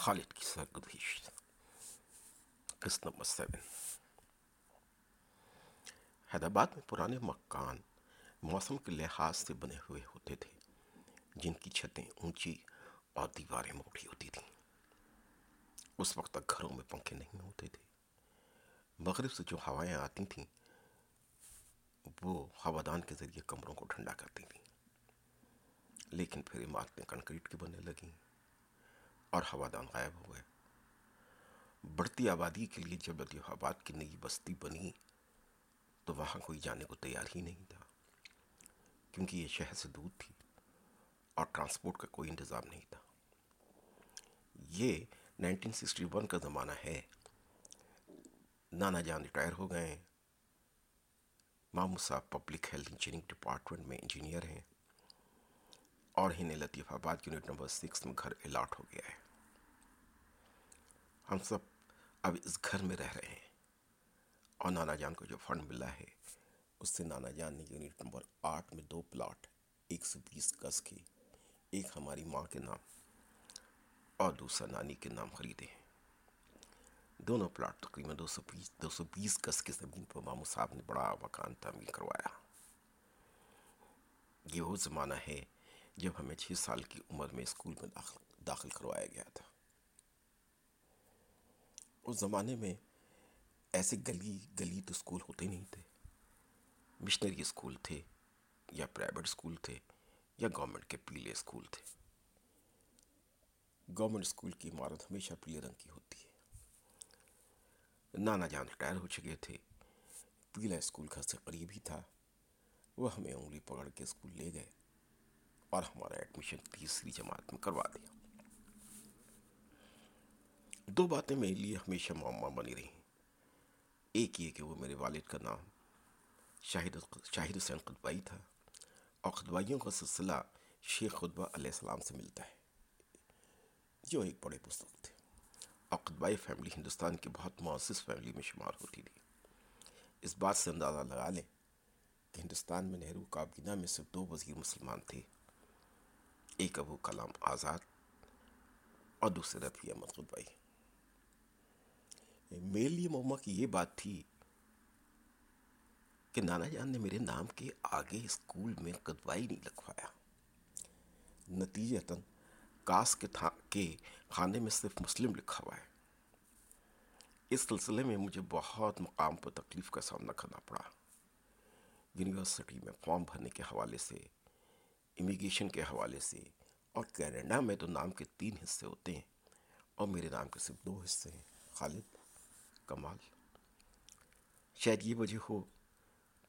خالد کی سرگزشت قسط number seven. Hyderabad میں پرانے مکان، موسم کے لحاظ سے بنے ہوئے ہوتے تھے، جن کی چھتیں اونچی اور دیواریں موٹی ہوتی تھیں۔ اس وقت تک گھروں میں پنکھے نہیں ہوتے تھے۔ مغرب سے جو ہوائیں آتی تھیں، وہ ہوادان کے ذریعے کمروں کو ٹھنڈا کرتی تھیں۔ لیکن پھر عمارتیں کنکریٹ کی بننے لگیں۔ اور ہوادان غائب ہو گئے۔ بڑھتی آبادی کے لیے جب لطیف آباد کی نئی بستی بنی، تو وہاں کوئی جانے کو تیار ہی نہیں تھا، کیونکہ یہ شہر سے دور تھی اور ٹرانسپورٹ کا کوئی انتظام نہیں تھا۔ یہ نائنٹین سکسٹی ون کا زمانہ ہے۔ نانا جان ریٹائر ہو گئے ہیں۔ مامو صاحب پبلک ہیلتھ انجینئرنگ ڈپارٹمنٹ میں انجینئر ہیں اور انہیں لطیف آباد یونٹ نمبر سکس میں گھر الاٹ ہو گیا ہے۔ ہم سب اب اس گھر میں رہ رہے ہیں۔ اور نانا جان کو جو فنڈ ملا ہے، اس سے نانا جان نے یونٹ نمبر آٹھ میں دو پلاٹ ایک سو بیس گز کے، ایک ہماری ماں کے نام اور دوسرا نانی کے نام خریدے ہیں۔ دونوں پلاٹ تقریباً دو سو بیس، دو سو بیس گز کی زمین پر مامو صاحب نے بڑا مکان تعمیر کروایا۔ یہ وہ زمانہ ہے جب ہمیں چھ سال کی عمر میں اسکول میں داخل داخل کروایا گیا تھا۔ اس زمانے میں ایسے گلی گلی تو اسکول ہوتے نہیں تھے۔ مشنری اسکول تھے یا پرائیویٹ اسکول تھے یا گورنمنٹ کے پیلے اسکول تھے۔ گورنمنٹ اسکول کی عمارت ہمیشہ پیلے رنگ کی ہوتی ہے۔ نانا جان ریٹائر ہو چکے تھے۔ پیلا اسکول گھر سے قریب ہی تھا۔ وہ ہمیں انگلی پکڑ کے اسکول لے گئے اور ہمارا ایڈمیشن تیسری جماعت میں کروا دیا۔ دو باتیں میرے لیے ہمیشہ معمہ بنی رہیں ایک یہ کہ وہ میرے والد کا نام شاہد شاہد حسین قطبائی تھا اور قطبائیوں کا سلسلہ شیخ خطبہ علیہ السلام سے ملتا ہے۔ جو ایک بڑے پستک تھے۔ اور قطبائی فیملی ہندوستان کی بہت معزز فیملی میں شمار ہوتی تھی اس بات سے اندازہ لگا لیں کہ ہندوستان میں نہرو کابینہ میں صرف دو وزیر مسلمان تھے۔ ایک ابو کلام آزاد اور دوسرے رفیع احمد قطبائی۔ میرے لیے مما کی یہ بات تھی کہ نانا جان نے میرے نام کے آگے اسکول میں قدوائی نہیں لکھوایا۔ نتیجتاً کاس کے تھا کے خانے میں صرف مسلم لکھا ہوا ہے۔ اس سلسلے میں مجھے بہت مقام پر تکلیف کا سامنا کرنا پڑا۔ یونیورسٹی میں فارم بھرنے کے حوالے سے، امیگریشن کے حوالے سے اور کینیڈا میں تو نام کے تین حصے ہوتے ہیں اور میرے نام کے صرف دو حصے ہیں۔ خالد کمال شاید یہ وجہ ہو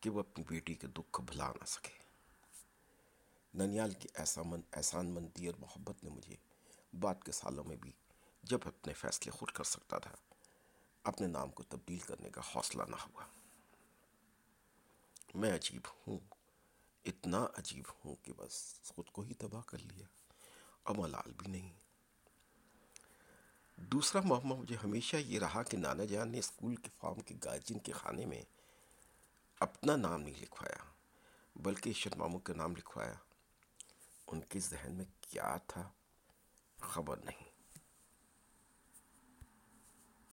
کہ وہ اپنی بیٹی کے دکھ کو بھلا نہ سکے۔ ننیال کی ایسا من، احسان مندی اور محبت نے مجھے بعد کے سالوں میں بھی جب اپنے فیصلے خود کر سکتا تھا، اپنے نام کو تبدیل کرنے کا حوصلہ نہ ہوا۔ میں عجیب ہوں، اتنا عجیب ہوں کہ بس خود کو ہی تباہ کر لیا۔ اور ملال بھی نہیں۔ دوسرا معمہ مجھے ہمیشہ یہ رہا کہ نانا جان نے اسکول کے فارم کے گارجین کے خانے میں اپنا نام نہیں لکھوایا، بلکہ عشت ماموں کا نام لکھوایا۔ ان کے ذہن میں کیا تھا؟ خبر نہیں۔